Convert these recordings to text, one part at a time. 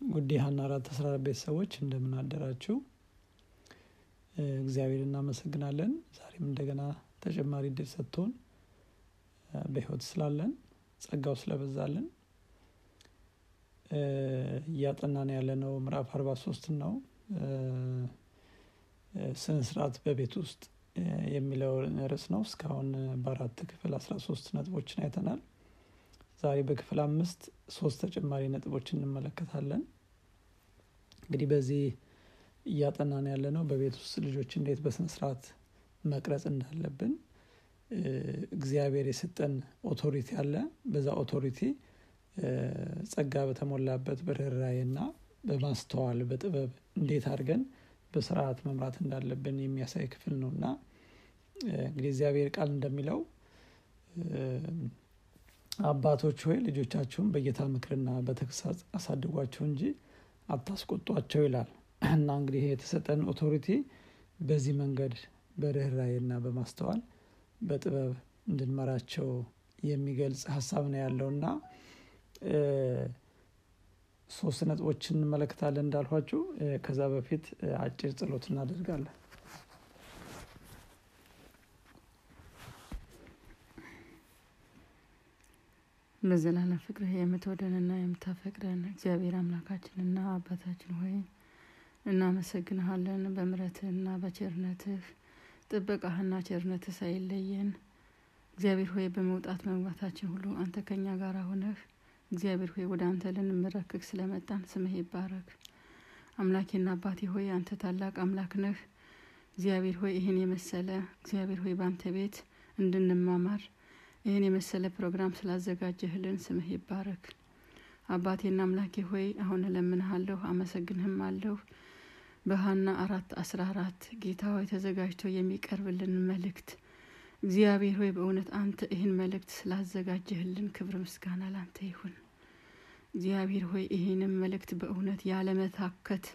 ውድ ሀና አራት አስራ አራት ቤተሰቦች እንደምን አደራችሁ? እግዚአብሔር እናመሰግናለን። ዛሬም እንደገና ተጨማሪ እድል ሰጥቶን በህይወት ስላለን ጸጋው ስለበዛልን እያጠናን ያለነው ምዕራፍ አርባ ሶስት ነው። ስነ በቤት ውስጥ የሚለው ርዕስ ነው። እስካሁን በአራት ክፍል አስራ ሶስት ነጥቦችን አይተናል። ዛሬ በክፍል አምስት ሶስት ተጨማሪ ነጥቦችን እንመለከታለን። እንግዲህ በዚህ እያጠናን ያለ ነው በቤት ውስጥ ልጆች እንዴት በስነስርዓት መቅረጽ እንዳለብን እግዚአብሔር የሰጠን authority አለ። በዛ authority ጸጋ በተሞላበት በርኅራኄና በማስተዋል በጥበብ እንዴት አድርገን በስርዓት መምራት እንዳለብን የሚያሳይ ክፍል ነው እና እንግዲህ እግዚአብሔር ቃል እንደሚለው አባቶች ሆይ ልጆቻችሁን በጌታ ምክርና በተግሳጽ አሳድጓቸው እንጂ አታስቆጧቸው ይላል እና እንግዲህ የተሰጠን ኦቶሪቲ በዚህ መንገድ በርኅራኄና በማስተዋል በጥበብ እንድንመራቸው የሚገልጽ ሀሳብ ነው ያለው እና ሶስት ነጥቦችን እንመለከታለን እንዳልኋችሁ። ከዛ በፊት አጭር ጸሎት እናደርጋለን። በዘላለም ፍቅርህ የምትወደንና የምታፈቅረን እግዚአብሔር አምላካችንና አባታችን ሆይ እናመሰግንሃለን። በምረትህና በቸርነትህ ጥበቃህና ቸርነትህ ሳይለየን እግዚአብሔር ሆይ በመውጣት መግባታችን ሁሉ አንተ ከኛ ጋር ሆነህ እግዚአብሔር ሆይ ወደ አንተ ልንመረክክ ስለመጣን ስምህ ይባረክ። አምላኬና አባቴ ሆይ አንተ ታላቅ አምላክ ነህ። እግዚአብሔር ሆይ ይህን የመሰለ እግዚአብሔር ሆይ በአንተ ቤት እንድንማማር ይህን የመሰለ ፕሮግራም ስላዘጋጀህልን ስምህ ይባረክ። አባቴና አምላኬ ሆይ አሁን እለምንሃለሁ፣ አመሰግንህም አለሁ በሀና አራት አስራ አራት ጌታ ሆይ ተዘጋጅቶ የሚቀርብልን መልእክት እግዚአብሔር ሆይ በእውነት አንተ ይህን መልእክት ስላዘጋጀህልን ክብር ምስጋና ላንተ ይሁን። እግዚአብሔር ሆይ ይህንም መልእክት በእውነት ያለመታከት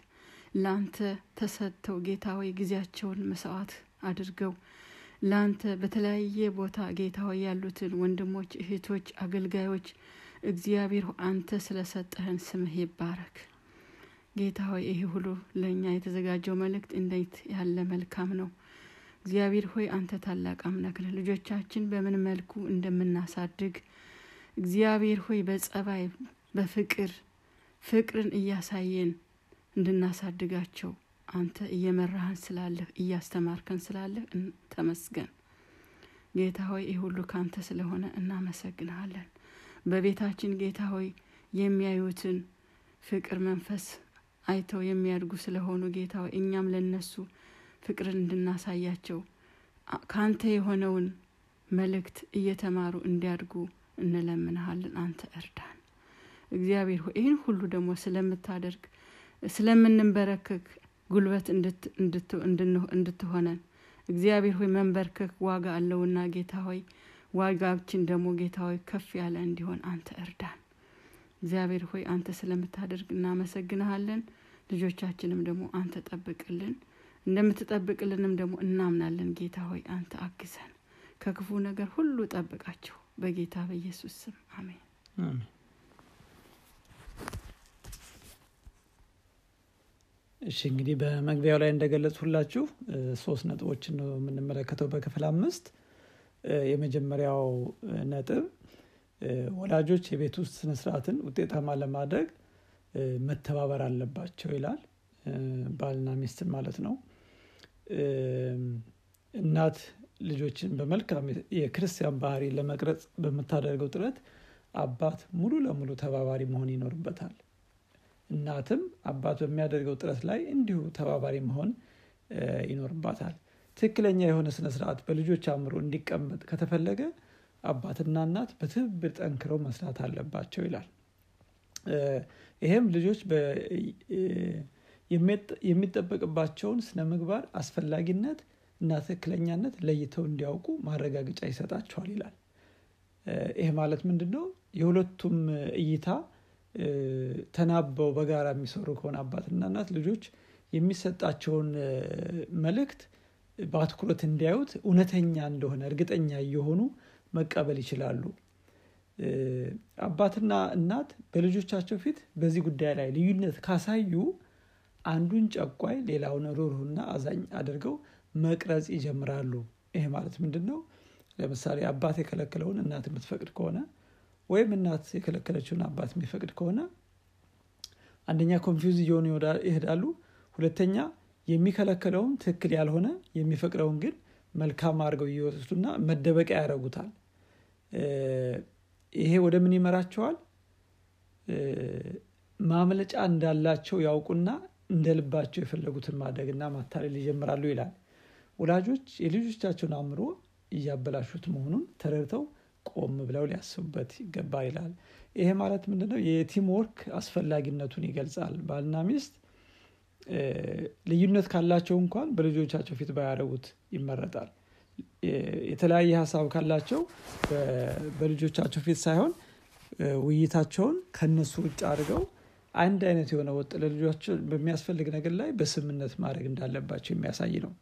ለአንተ ተሰጥተው ጌታ ሆይ ጊዜያቸውን መስዋዕት አድርገው ለአንተ በተለያየ ቦታ ጌታ ሆይ ያሉትን ወንድሞች፣ እህቶች፣ አገልጋዮች እግዚአብሔር አንተ ስለሰጠህን ስምህ ይባረክ። ጌታ ሆይ ይህ ሁሉ ለእኛ የተዘጋጀው መልእክት እንዴት ያለ መልካም ነው። እግዚአብሔር ሆይ አንተ ታላቅ አምላክ ነህ። ልጆቻችን በምን መልኩ እንደምናሳድግ እግዚአብሔር ሆይ በጸባይ በፍቅር ፍቅርን እያሳየን እንድናሳድጋቸው አንተ እየመራህን ስላለህ እያስተማርከን ስላለህ ተመስገን። ጌታ ሆይ ይህ ሁሉ ካንተ ስለሆነ እናመሰግንሃለን። በቤታችን ጌታ ሆይ የሚያዩትን ፍቅር መንፈስ አይተው የሚያድጉ ስለሆኑ ጌታ ሆይ እኛም ለነሱ ፍቅርን እንድናሳያቸው ከአንተ የሆነውን መልእክት እየተማሩ እንዲያድጉ እንለምንሃለን። አንተ እርዳን እግዚአብሔር ሆይ ይህን ሁሉ ደግሞ ስለምታደርግ ስለምንንበረከክ ጉልበት እንድትሆነን እግዚአብሔር ሆይ መንበርከክ ዋጋ አለውና ጌታ ሆይ ዋጋችን ደግሞ ጌታ ሆይ ከፍ ያለ እንዲሆን አንተ እርዳን። እግዚአብሔር ሆይ አንተ ስለምታደርግ እናመሰግንሃለን። ልጆቻችንም ደግሞ አንተ ጠብቅልን እንደምትጠብቅልንም ደግሞ እናምናለን። ጌታ ሆይ አንተ አግዘን፣ ከክፉ ነገር ሁሉ ጠብቃቸው። በጌታ በኢየሱስ ስም አሜን። እሺ እንግዲህ በመግቢያው ላይ እንደገለጽሁላችሁ ሶስት ነጥቦችን ነው የምንመለከተው በክፍል አምስት። የመጀመሪያው ነጥብ ወላጆች የቤት ውስጥ ስነስርዓትን ውጤታማ ለማድረግ መተባበር አለባቸው ይላል። ባልና ሚስትን ማለት ነው። እናት ልጆችን በመልካም የክርስቲያን ባህሪ ለመቅረጽ በምታደርገው ጥረት አባት ሙሉ ለሙሉ ተባባሪ መሆን ይኖርበታል። እናትም አባት በሚያደርገው ጥረት ላይ እንዲሁ ተባባሪ መሆን ይኖርባታል። ትክክለኛ የሆነ ስነ ስርዓት በልጆች አእምሮ እንዲቀመጥ ከተፈለገ አባትና እናት በትብብር ጠንክረው መስራት አለባቸው ይላል። ይሄም ልጆች የሚጠበቅባቸውን ስነ ምግባር አስፈላጊነት እና ትክክለኛነት ለይተው እንዲያውቁ ማረጋገጫ ይሰጣቸዋል ይላል። ይህ ማለት ምንድን ነው? የሁለቱም እይታ ተናበው በጋራ የሚሰሩ ከሆነ አባትና እናት ልጆች የሚሰጣቸውን መልእክት በአትኩሮት እንዲያዩት እውነተኛ እንደሆነ እርግጠኛ እየሆኑ መቀበል ይችላሉ። አባትና እናት በልጆቻቸው ፊት በዚህ ጉዳይ ላይ ልዩነት ካሳዩ አንዱን ጨቋይ ሌላውን ሩህሩህና አዛኝ አድርገው መቅረጽ ይጀምራሉ ይሄ ማለት ምንድን ነው ለምሳሌ አባት የከለከለውን እናት የምትፈቅድ ከሆነ ወይም እናት የከለከለችውን አባት የሚፈቅድ ከሆነ አንደኛ confuse እየሆኑ ይሄዳሉ። ሁለተኛ የሚከለከለውን ትክክል ያልሆነ የሚፈቅደውን ግን መልካም አድርገው እየወሰዱና መደበቂያ ያደረጉታል ይሄ ወደ ምን ይመራቸዋል? ማምለጫ እንዳላቸው ያውቁና እንደ ልባቸው የፈለጉትን ማድረግና ማታለል ይጀምራሉ ይላል። ወላጆች የልጆቻቸውን አእምሮ እያበላሹት መሆኑን ተረድተው ቆም ብለው ሊያስቡበት ይገባል ይላል። ይሄ ማለት ምንድነው? የቲም ወርክ አስፈላጊነቱን ይገልጻል። ባልና ሚስት ልዩነት ካላቸው እንኳን በልጆቻቸው ፊት ባያደረጉት ይመረጣል። የተለያየ ሀሳብ ካላቸው በልጆቻቸው ፊት ሳይሆን ውይይታቸውን ከነሱ ውጭ አድርገው አንድ አይነት የሆነ ወጥ ለልጆቻቸው በሚያስፈልግ ነገር ላይ በስምነት ማድረግ እንዳለባቸው የሚያሳይ ነው።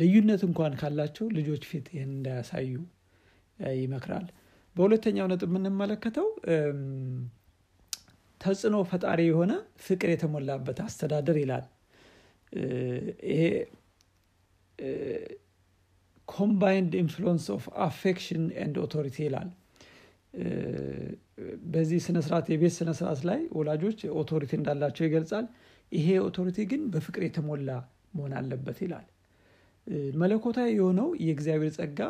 ልዩነት እንኳን ካላቸው ልጆች ፊት ይህን እንዳያሳዩ ይመክራል። በሁለተኛው ነጥብ የምንመለከተው ተጽዕኖ ፈጣሪ የሆነ ፍቅር የተሞላበት አስተዳደር ይላል። ይሄ combined influence of affection and authority ይላል። በዚህ ስነስርዓት የቤት ስነስርዓት ላይ ወላጆች authority እንዳላቸው ይገልጻል። ይሄ authority ግን በፍቅር የተሞላ መሆን አለበት ይላል። መለኮታዊ የሆነው የእግዚአብሔር ጸጋ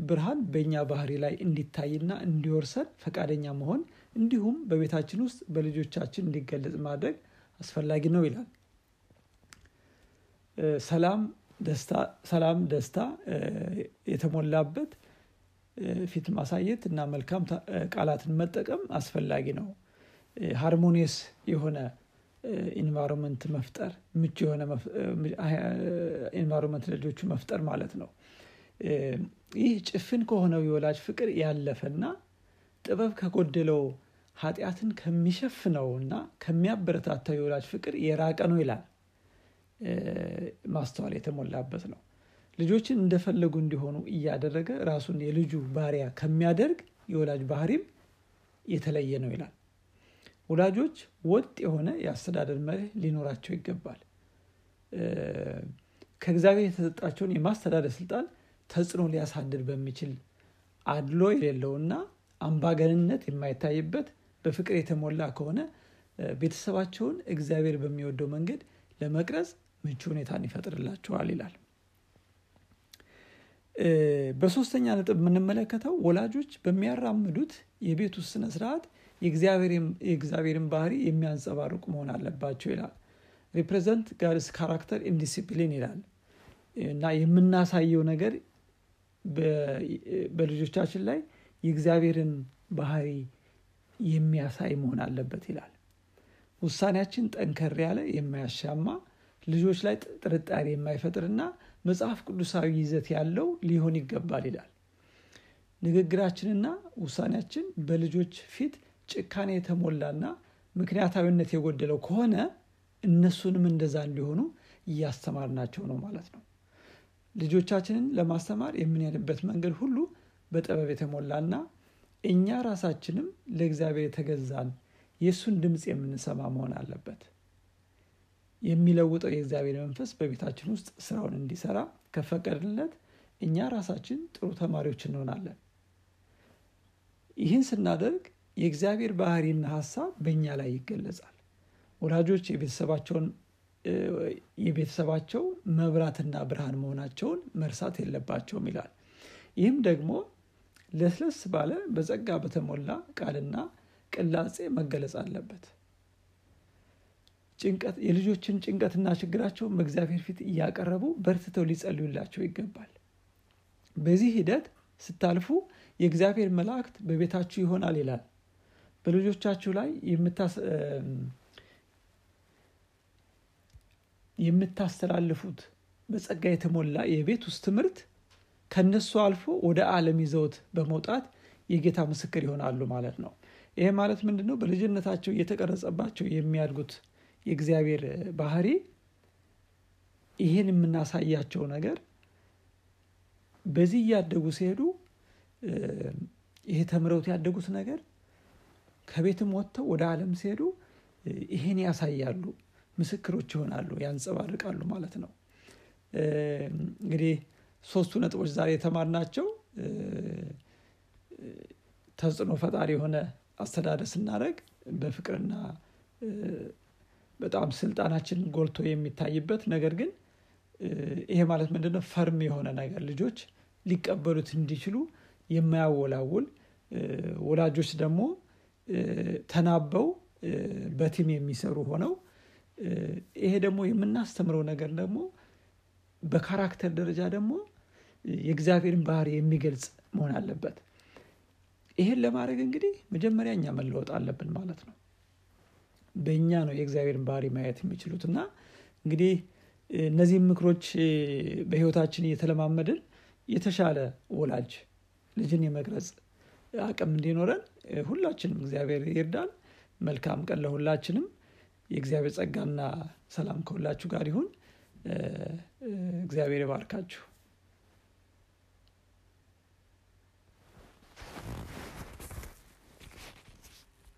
ብርሃን በእኛ ባህሪ ላይ እንዲታይና እንዲወርሰን ፈቃደኛ መሆን እንዲሁም በቤታችን ውስጥ በልጆቻችን እንዲገለጽ ማድረግ አስፈላጊ ነው ይላል። ሰላም ደስታ የተሞላበት ፊት ማሳየት እና መልካም ቃላትን መጠቀም አስፈላጊ ነው። harmonious የሆነ environment መፍጠር ምቹ የሆነ environment ለልጆቹ መፍጠር ማለት ነው ይህ ጭፍን ከሆነው የወላጅ ፍቅር ያለፈና ጥበብ ከጎደለው ኃጢአትን ከሚሸፍነው እና ከሚያበረታታው የወላጅ ፍቅር የራቀ ነው ይላል። ማስተዋል የተሞላበት ነው። ልጆችን እንደፈለጉ እንዲሆኑ እያደረገ ራሱን የልጁ ባሪያ ከሚያደርግ የወላጅ ባህሪም የተለየ ነው ይላል። ወላጆች ወጥ የሆነ የአስተዳደር መርህ ሊኖራቸው ይገባል። ከእግዚአብሔር የተሰጣቸውን የማስተዳደር ስልጣን ተጽዕኖ ሊያሳድር በሚችል አድሎ የሌለውና አምባገንነት የማይታይበት በፍቅር የተሞላ ከሆነ ቤተሰባቸውን እግዚአብሔር በሚወደው መንገድ ለመቅረጽ ምቹ ሁኔታን ይፈጥርላቸዋል ይላል። በሶስተኛ ነጥብ የምንመለከተው ወላጆች በሚያራምዱት የቤት ውስጥ ስነ ስርዓት የእግዚአብሔርን ባህሪ የሚያንጸባርቁ መሆን አለባቸው ይላል። represent God's character in discipline ይላል። እና የምናሳየው ነገር በልጆቻችን ላይ የእግዚአብሔርን ባህሪ የሚያሳይ መሆን አለበት ይላል። ውሳኔያችን ጠንከር ያለ የማያሻማ ልጆች ላይ ጥርጣሬ የማይፈጥርና መጽሐፍ ቅዱሳዊ ይዘት ያለው ሊሆን ይገባል ይላል። ንግግራችንና ውሳኔያችን በልጆች ፊት ጭካኔ የተሞላና ምክንያታዊነት የጎደለው ከሆነ እነሱንም እንደዛ እንዲሆኑ እያስተማርናቸው ነው ማለት ነው ልጆቻችንን ለማስተማር የምንሄድበት መንገድ ሁሉ በጥበብ የተሞላና እኛ ራሳችንም ለእግዚአብሔር የተገዛን የእሱን ድምፅ የምንሰማ መሆን አለበት። የሚለውጠው የእግዚአብሔር መንፈስ በቤታችን ውስጥ ስራውን እንዲሰራ ከፈቀድለት እኛ ራሳችን ጥሩ ተማሪዎች እንሆናለን። ይህን ስናደርግ የእግዚአብሔር ባህሪና ሀሳብ በእኛ ላይ ይገለጻል። ወላጆች የቤተሰባቸውን የቤተሰባቸው መብራትና ብርሃን መሆናቸውን መርሳት የለባቸውም ይላል። ይህም ደግሞ ለስለስ ባለ በጸጋ በተሞላ ቃልና ቅላጼ መገለጽ አለበት። ጭንቀት የልጆችን ጭንቀትና ችግራቸውን በእግዚአብሔር ፊት እያቀረቡ በርትተው ሊጸልዩላቸው ይገባል። በዚህ ሂደት ስታልፉ የእግዚአብሔር መላእክት በቤታችሁ ይሆናል ይላል። በልጆቻችሁ ላይ የምታስተላልፉት በጸጋ የተሞላ የቤት ውስጥ ትምህርት ከነሱ አልፎ ወደ ዓለም ይዘውት በመውጣት የጌታ ምስክር ይሆናሉ ማለት ነው። ይሄ ማለት ምንድን ነው በልጅነታቸው እየተቀረጸባቸው የሚያድጉት የእግዚአብሔር ባህሪ ይህን የምናሳያቸው ነገር በዚህ እያደጉ ሲሄዱ ይሄ ተምረውት ያደጉት ነገር ከቤትም ወጥተው ወደ ዓለም ሲሄዱ ይሄን ያሳያሉ፣ ምስክሮች ይሆናሉ፣ ያንጸባርቃሉ ማለት ነው። እንግዲህ ሶስቱ ነጥቦች ዛሬ የተማርናቸው ተጽዕኖ ፈጣሪ የሆነ አስተዳደር ስናደርግ በፍቅርና በጣም ስልጣናችን ጎልቶ የሚታይበት ነገር ግን ይሄ ማለት ምንድነው? ፈርም የሆነ ነገር ልጆች ሊቀበሉት እንዲችሉ የማያወላውል ወላጆች ደግሞ ተናበው በቲም የሚሰሩ ሆነው ይሄ ደግሞ የምናስተምረው ነገር ደግሞ በካራክተር ደረጃ ደግሞ የእግዚአብሔርን ባህሪ የሚገልጽ መሆን አለበት። ይሄን ለማድረግ እንግዲህ መጀመሪያ እኛ መለወጥ አለብን ማለት ነው። በእኛ ነው የእግዚአብሔርን ባህሪ ማየት የሚችሉት እና እንግዲህ እነዚህም ምክሮች በህይወታችን እየተለማመድን የተሻለ ወላጅ ልጅን የመቅረጽ አቅም እንዲኖረን ሁላችንም እግዚአብሔር ይርዳን። መልካም ቀን ለሁላችንም። የእግዚአብሔር ጸጋና ሰላም ከሁላችሁ ጋር ይሁን። እግዚአብሔር ይባርካችሁ።